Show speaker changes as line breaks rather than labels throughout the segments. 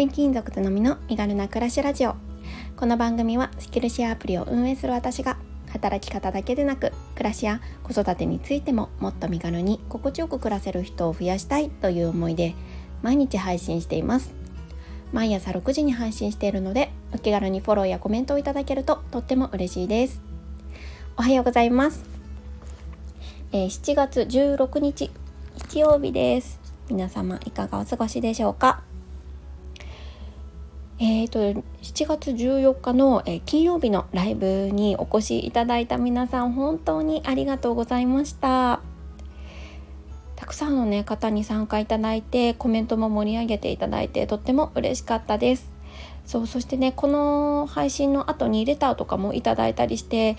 転勤族とのみの身軽な暮らしラジオ。この番組はスキルシェアアプリを運営する私が働き方だけでなく暮らしや子育てについてももっと身軽に心地よく暮らせる人を増やしたいという思いで毎日配信しています。毎朝6時に配信しているのでお気軽にフォローやコメントをいただけるととっても嬉しいです。おはようございます、えー、7月16日日曜日です。皆様いかがお過ごしでしょうか？えーと、7月14日の、えー、金曜日のライブにお越しいただいた皆さん本当にありがとうございました。たくさんの、ね、方に参加いただいてコメントも盛り上げていただいてとっても嬉しかったです。そうそしてねこの配信の後にレターとかもいただいたりして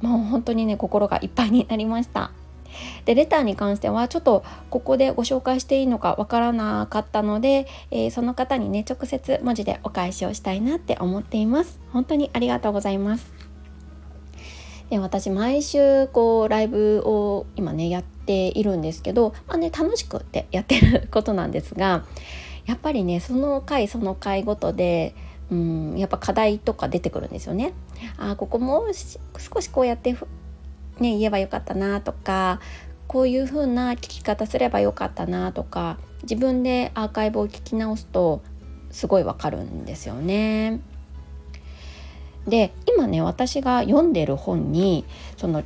もう本当にね心がいっぱいになりました。でレターに関してはちょっとここでご紹介していいのかわからなかったので、えー、その方にね直接文字でお返しをしたいなって思っています本当にありがとうございますで私毎週こうライブを今ねやっているんですけど、まあね、楽しくってやってることなんですがやっぱりねその回その回ごとでうんやっぱ課題とか出てくるんですよね。あここも少しこうやってね、言えばよかったなとかこういう風な聞き方すればよかったなとか自分でアーカイブを聞き直すとすごいわかるんですよね。で今ね私が読んでる本にその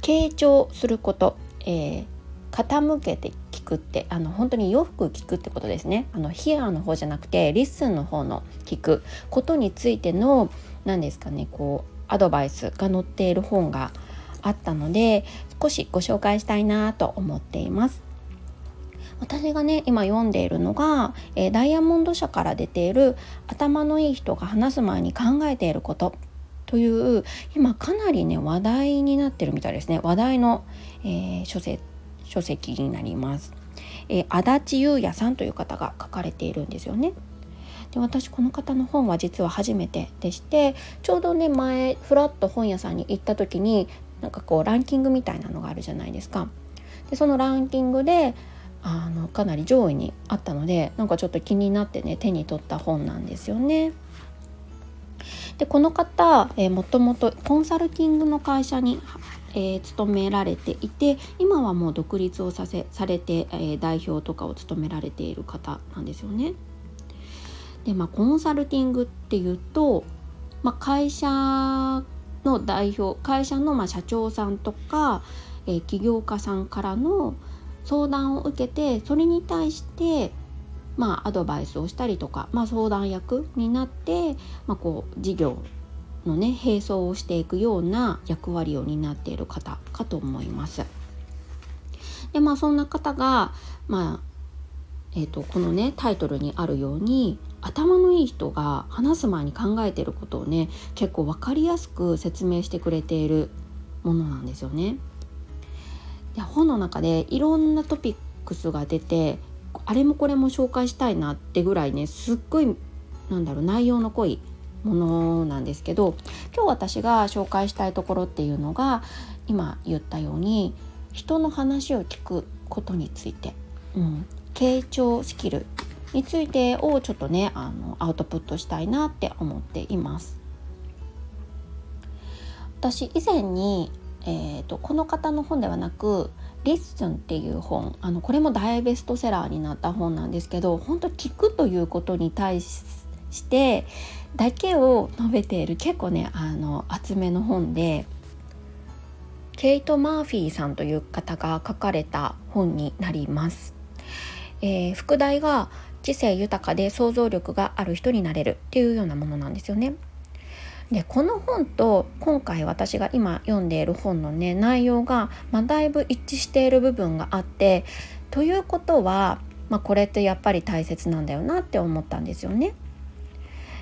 傾聴すること、えー、傾けて聞くってあの本当によく聞くってことですねあのヒアの方じゃなくて listen の方の聞くことについての何ですかねこうアドバイスが載っている本があったので少しご紹介したいなと思っています。私がね今読んでいるのが、えー、ダイヤモンド社から出ている「頭のいい人が話す前に考えていること」という今かなりね話題になってるみたいですね話題の、えー、書籍書籍になります、えー、足立優也さんという方が書かれているんですよね。で私この方の本は実は初めてでしてちょうどね前フラッと本屋さんに行った時になんかこうランキングみたいなのがあるじゃないですか。でそのランキングであのかなり上位にあったのでなんかちょっと気になってね手に取った本なんですよね。でこの方、えー、もともとコンサルティングの会社に、えー、勤められていて今はもう独立をさせされて、えー、代表とかを務められている方なんですよね。でまあコンサルティングっていうと、まあ、会社の代表会社のま社長さんとか、え、起業家さんからの相談を受けてそれに対してまあアドバイスをしたりとか、まあ、相談役になって、まあ、こう事業のね並走をしていくような役割を担っている方かと思います。でまあそんな方が、まあえーとこのねタイトルにあるように頭のいい人が話す前に考えてることをね結構分かりやすく説明してくれているものなんですよね。で本の中でいろんなトピックスが出てあれもこれも紹介したいなってぐらいねすっごいなんだろう内容の濃いものなんですけど今日私が紹介したいところっていうのが今言ったように人の話を聞くことについて、うん、傾聴スキル。についてをちょっとねあのアウトプットしたいなって思っています。私以前に、えーと、この方の本ではなく「LISTEN」っていう本あのこれも大ベストセラーになった本なんですけど本当聞くということに対してだけを述べている結構ねあの厚めの本でケイト・マーフィーさんという方が書かれた本になります。えー、副題が知性豊かで想像力がある人になれるっていうようなものなんですよね。でこの本と今回私が今読んでいる本のね内容が、まあ、だいぶ一致している部分があってということは、まあ、これってやっぱり大切なんだよなって思ったんですよね。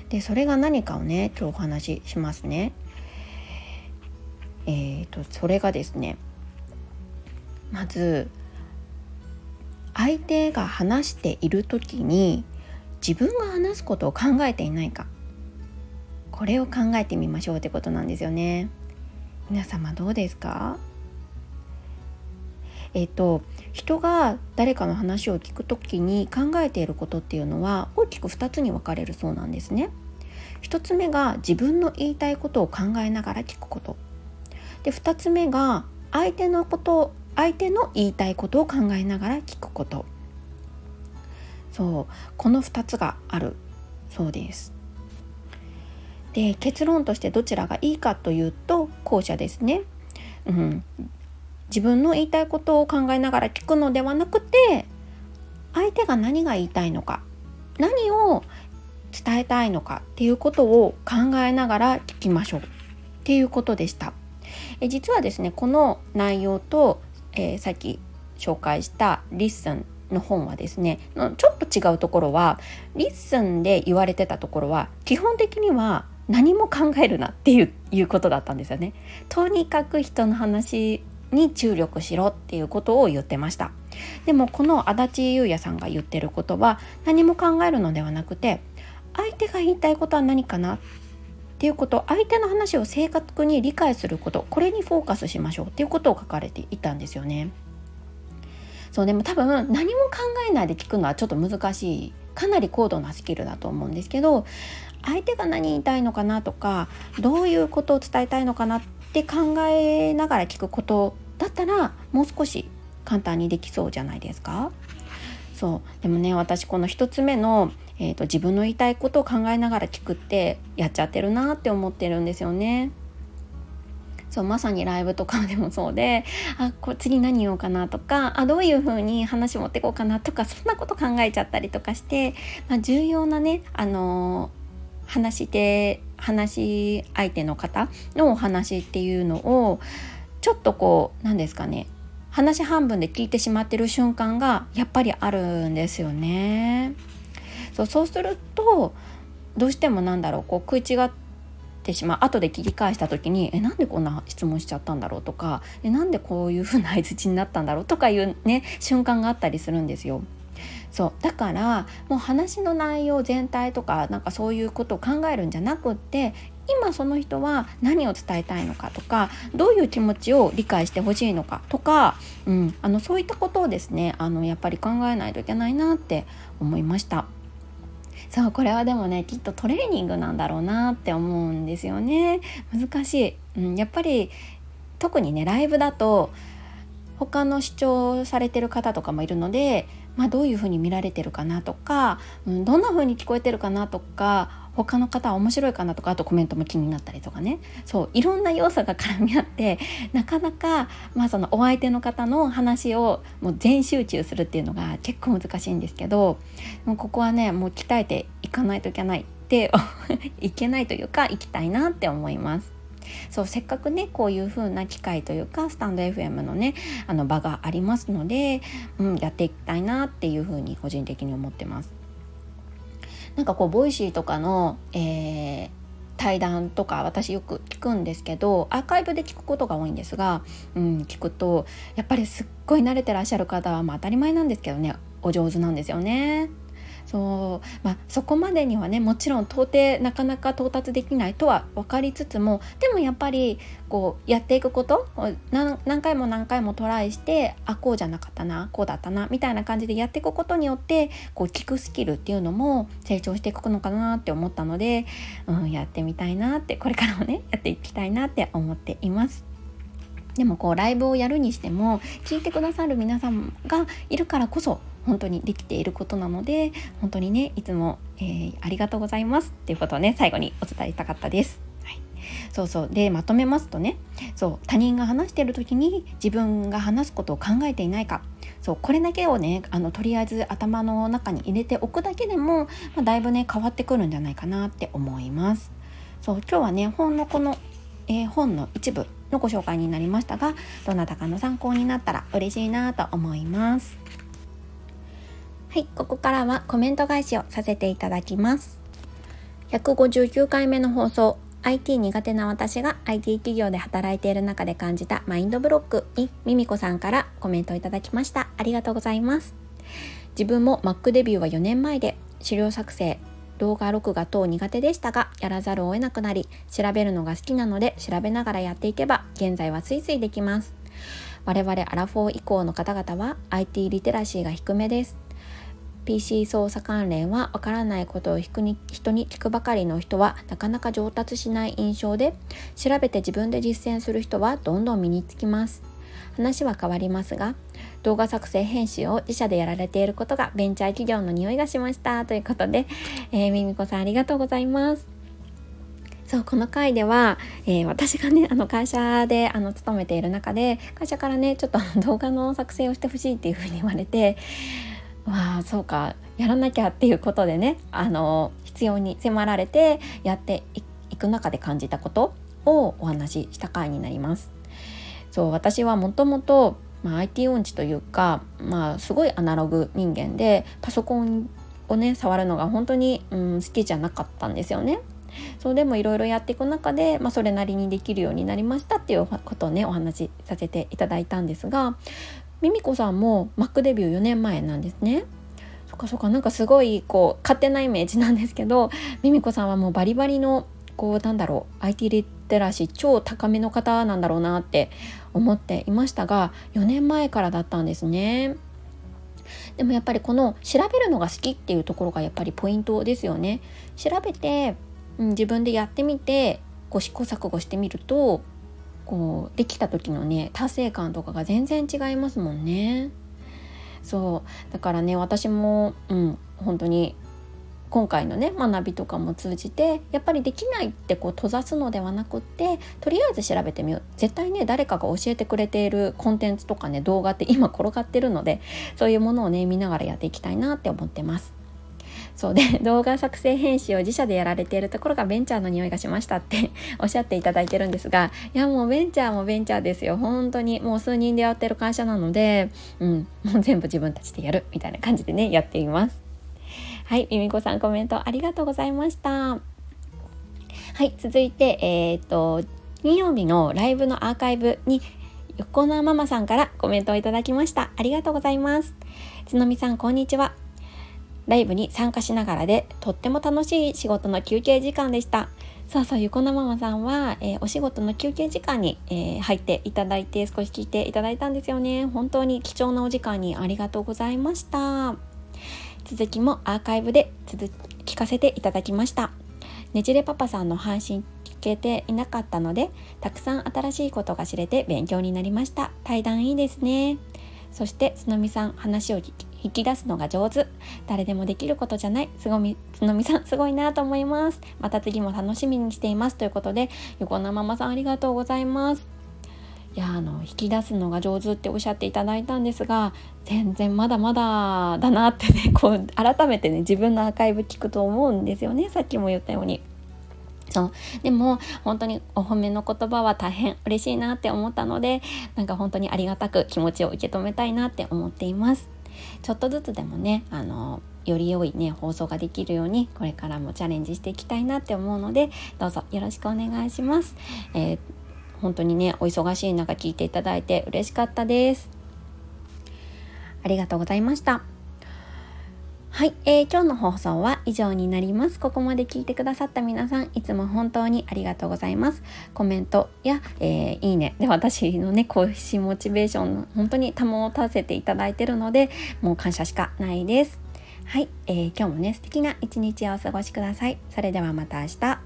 でそれが何かをね今日お話ししますね。えーとそれがですねまず相手が話している時に自分が話すことを考えていないか。これを考えてみましょうってことなんですよね。皆様どうですか？えっと人が誰かの話を聞く時に考えていることっていうのは大きく2つに分かれるそうなんですね。1つ目が自分の言いたいことを考えながら聞くこと。で2つ目が相手のこと相手の言いたいことを考えながら聞くことそうこの2つがあるそうです。で結論としてどちらがいいかというと後者ですね。うん、自分の言いたいことを考えながら聞くのではなくて相手が何が言いたいのか何を伝えたいのかっていうことを考えながら聞きましょうっていうことでした。え実はですねこの内容と、えー、さっき紹介した「リッスン」の本はですねちょっと違うところはリッスンで言われてたところは基本的には何も考えるなっていういうことだったんですよね。とにかく人の話に注力しろっていうことを言ってましたでもこの足立優也さんが言ってることは何も考えるのではなくて相手が言いたいことは何かなっていうこと相手の話を正確に理解することこれにフォーカスしましょうっていうことを書かれていたんですよね。そうでも多分何も考えないで聞くのはちょっと難しいかなり高度なスキルだと思うんですけど相手が何言いたいのかなとかどういうことを伝えたいのかなって考えながら聞くことだったらもう少し簡単にできそうじゃないですかそうでもね私この1つ目の、えーと、自分の言いたいことを考えながら聞くってやっちゃってるなって思ってるんですよね。そうまさにライブとかでもそうであこれ次何言おうかなとかあどういう風に話持ってこうかなとかそんなこと考えちゃったりとかして、まあ、重要なね、あのー、話して話し相手の方のお話っていうのをちょっとこう何ですかね話半分で聞いてしまってる瞬間がやっぱりあるんですよね。そうそうするとどうしてもなんだろうこう食い違ってしまう後で切り返した時に「えなんでこんな質問しちゃったんだろう?」とか「えなんでこういう風な相づちになったんだろう?」とかいうね瞬間があったりするんですよ。そうだからもう話の内容全体とかなんかそういうことを考えるんじゃなくって今その人は何を伝えたいのかとかどういう気持ちを理解してほしいのかとか、うん、あのそういったことをですねあのやっぱり考えないといけないなって思いました。そうこれはでもねきっとトレーニングなんだろうなって思うんですよね。難しい、うん、やっぱり特にねライブだと他の視聴されてる方とかもいるので、まあ、どういうふうに見られてるかなとか、うん、どんなふうに聞こえてるかなとか他の方は面白いかなとかあとコメントも気になったりとかねそういろんな要素が絡み合ってなかなか、まあ、そのお相手の方の話をもう全集中するっていうのが結構難しいんですけどもうここはねもう鍛えていかないといけないって いけないというか行きたいなって思います。そうせっかくねこういう風な機会というかスタンド FM のねあの場がありますので、うん、やっていきたいなっていう風に個人的に思ってます。なんかこう Voicy とかの、えー、対談とか私よく聞くんですけどアーカイブで聞くことが多いんですが、うん、聞くとやっぱりすっごい慣れてらっしゃる方は、まあ、当たり前なんですけどねお上手なんですよね。そうまあ、そこまでにはねもちろん到底なかなか到達できないとは分かりつつもでもやっぱりこうやっていくこと何回も何回もトライしてあこうじゃなかったなこうだったなみたいな感じでやっていくことによってこう聞くスキルっていうのも成長していくのかなって思ったので、うん、やってみたいなってこれからもね やっていきたいなって思っています。でもこうライブをやるにしても聞いてくださる皆さんがいるからこそ本当にできていることなので本当にねいつも、えー、ありがとうございますっていうことをね最後にお伝えしたかったです。はい、そうそうでまとめますとねそう他人が話してる時に自分が話すことを考えていないかそうこれだけをねあのとりあえず頭の中に入れておくだけでも、まあ、だいぶね変わってくるんじゃないかなって思います。そう今日はね本のこの、えー、本の一部のご紹介になりましたがどなたかの参考になったら嬉しいなと思います。はい、ここからはコメント返しをさせていただきます。159回目の放送 IT 苦手な私が IT 企業で働いている中で感じたマインドブロックにミミコさんからコメントいただきました。ありがとうございます。自分も Mac デビューは4年前で資料作成、動画録画等苦手でしたがやらざるを得なくなり調べるのが好きなので調べながらやっていけば現在はスイスイできます我々アラフォー以降の方々は IT リテラシーが低めです PC 操作関連はわからないことを人に聞くばかりの人はなかなか上達しない印象で調べて自分で実践する人はどんどん身につきます。話は変わりますが動画作成編集を自社でやられていることがベンチャー企業の匂いがしましたということで、えー、みみこさんありがとうございます。そうこの回では、えー、私がねあの会社であの勤めている中で会社からねちょっと動画の作成をしてほしいっていうふうに言われてわあそうかやらなきゃっていうことでねあの必要に迫られてやっていく中で感じたことをお話しした回になります。そう私はもともと、IT 音痴というか、まあ、すごいアナログ人間でパソコンをね触るのが本当に、うん、好きじゃなかったんですよね。そうでもいろいろやっていく中で、まあ、それなりにできるようになりましたっていうことをねお話しさせていただいたんですがミミコさんも Mac デビュー4年前なんですね。そっかそっかなんかすごいこう勝手なイメージなんですけど ミミコさんはもうバリバリのこうなんだろう IT リテラシー超高めの方なんだろうなって思っていましたが4年前からだったんですね。でもやっぱりこの調べるのが好きっていうところがやっぱりポイントですよね。調べて、自分でやってみてこう試行錯誤してみるとこうできた時のね達成感とかが全然違いますもんね。そうだからね私もうん本当に今回のね学びとかも通じてやっぱりできないってこう閉ざすのではなくってとりあえず調べてみよう絶対ね誰かが教えてくれているコンテンツとかね動画って今転がってるのでそういうものをね見ながらやっていきたいなって思ってます。そうで動画作成編集を自社でやられているところがベンチャーの匂いがしましたっておっしゃっていただいてるんですがいやもうベンチャーもベンチャーですよ。本当にもう数人でやってる会社なので、うん、もう全部自分たちでやるみたいな感じでねやっています。はいみみこさんコメントありがとうございました。はい続いてえー、っと金曜日のライブのアーカイブに横縄ママさんからコメントをいただきました。ありがとうございます。つのみさんこんにちは。ライブに参加しながらでとっても楽しい仕事の休憩時間でした。そうそう、ゆこなママさんは、えー、お仕事の休憩時間に、えー、入っていただいて少し聞いていただいたんですよね。本当に貴重なお時間にありがとうございました。続きもアーカイブで続聞かせていただきました。ねじれパパさんの配信聞けていなかったので、たくさん新しいことが知れて勉強になりました。対談いいですね。そしてつのみさん話を引き出すのが上手。誰でもできることじゃない。つごみつのみさんすごいなと思います。また次も楽しみにしています。ということで横なママさんありがとうございます。いやあの引き出すのが上手っておっしゃっていただいたんですが全然まだまだだなってねこう改めてね自分のアーカイブ聞くと思うんですよね。さっきも言ったように。そう。でも本当にお褒めの言葉は大変嬉しいなって思ったのでなんか本当にありがたく気持ちを受け止めたいなって思っています。ちょっとずつでもねあのより良いね放送ができるようにこれからもチャレンジしていきたいなって思うのでどうぞよろしくお願いします、えー、本当にねお忙しい中聞いていただいて嬉しかったです。ありがとうございました。はい、えー、今日の放送は以上になります。ここまで聞いてくださった皆さん、いつも本当にありがとうございます。コメントや、えー、いいねで私のね、更新モチベーション本当に保たせていただいてるので、もう感謝しかないです。はい、えー、今日もね、素敵な一日をお過ごしください。それではまた明日。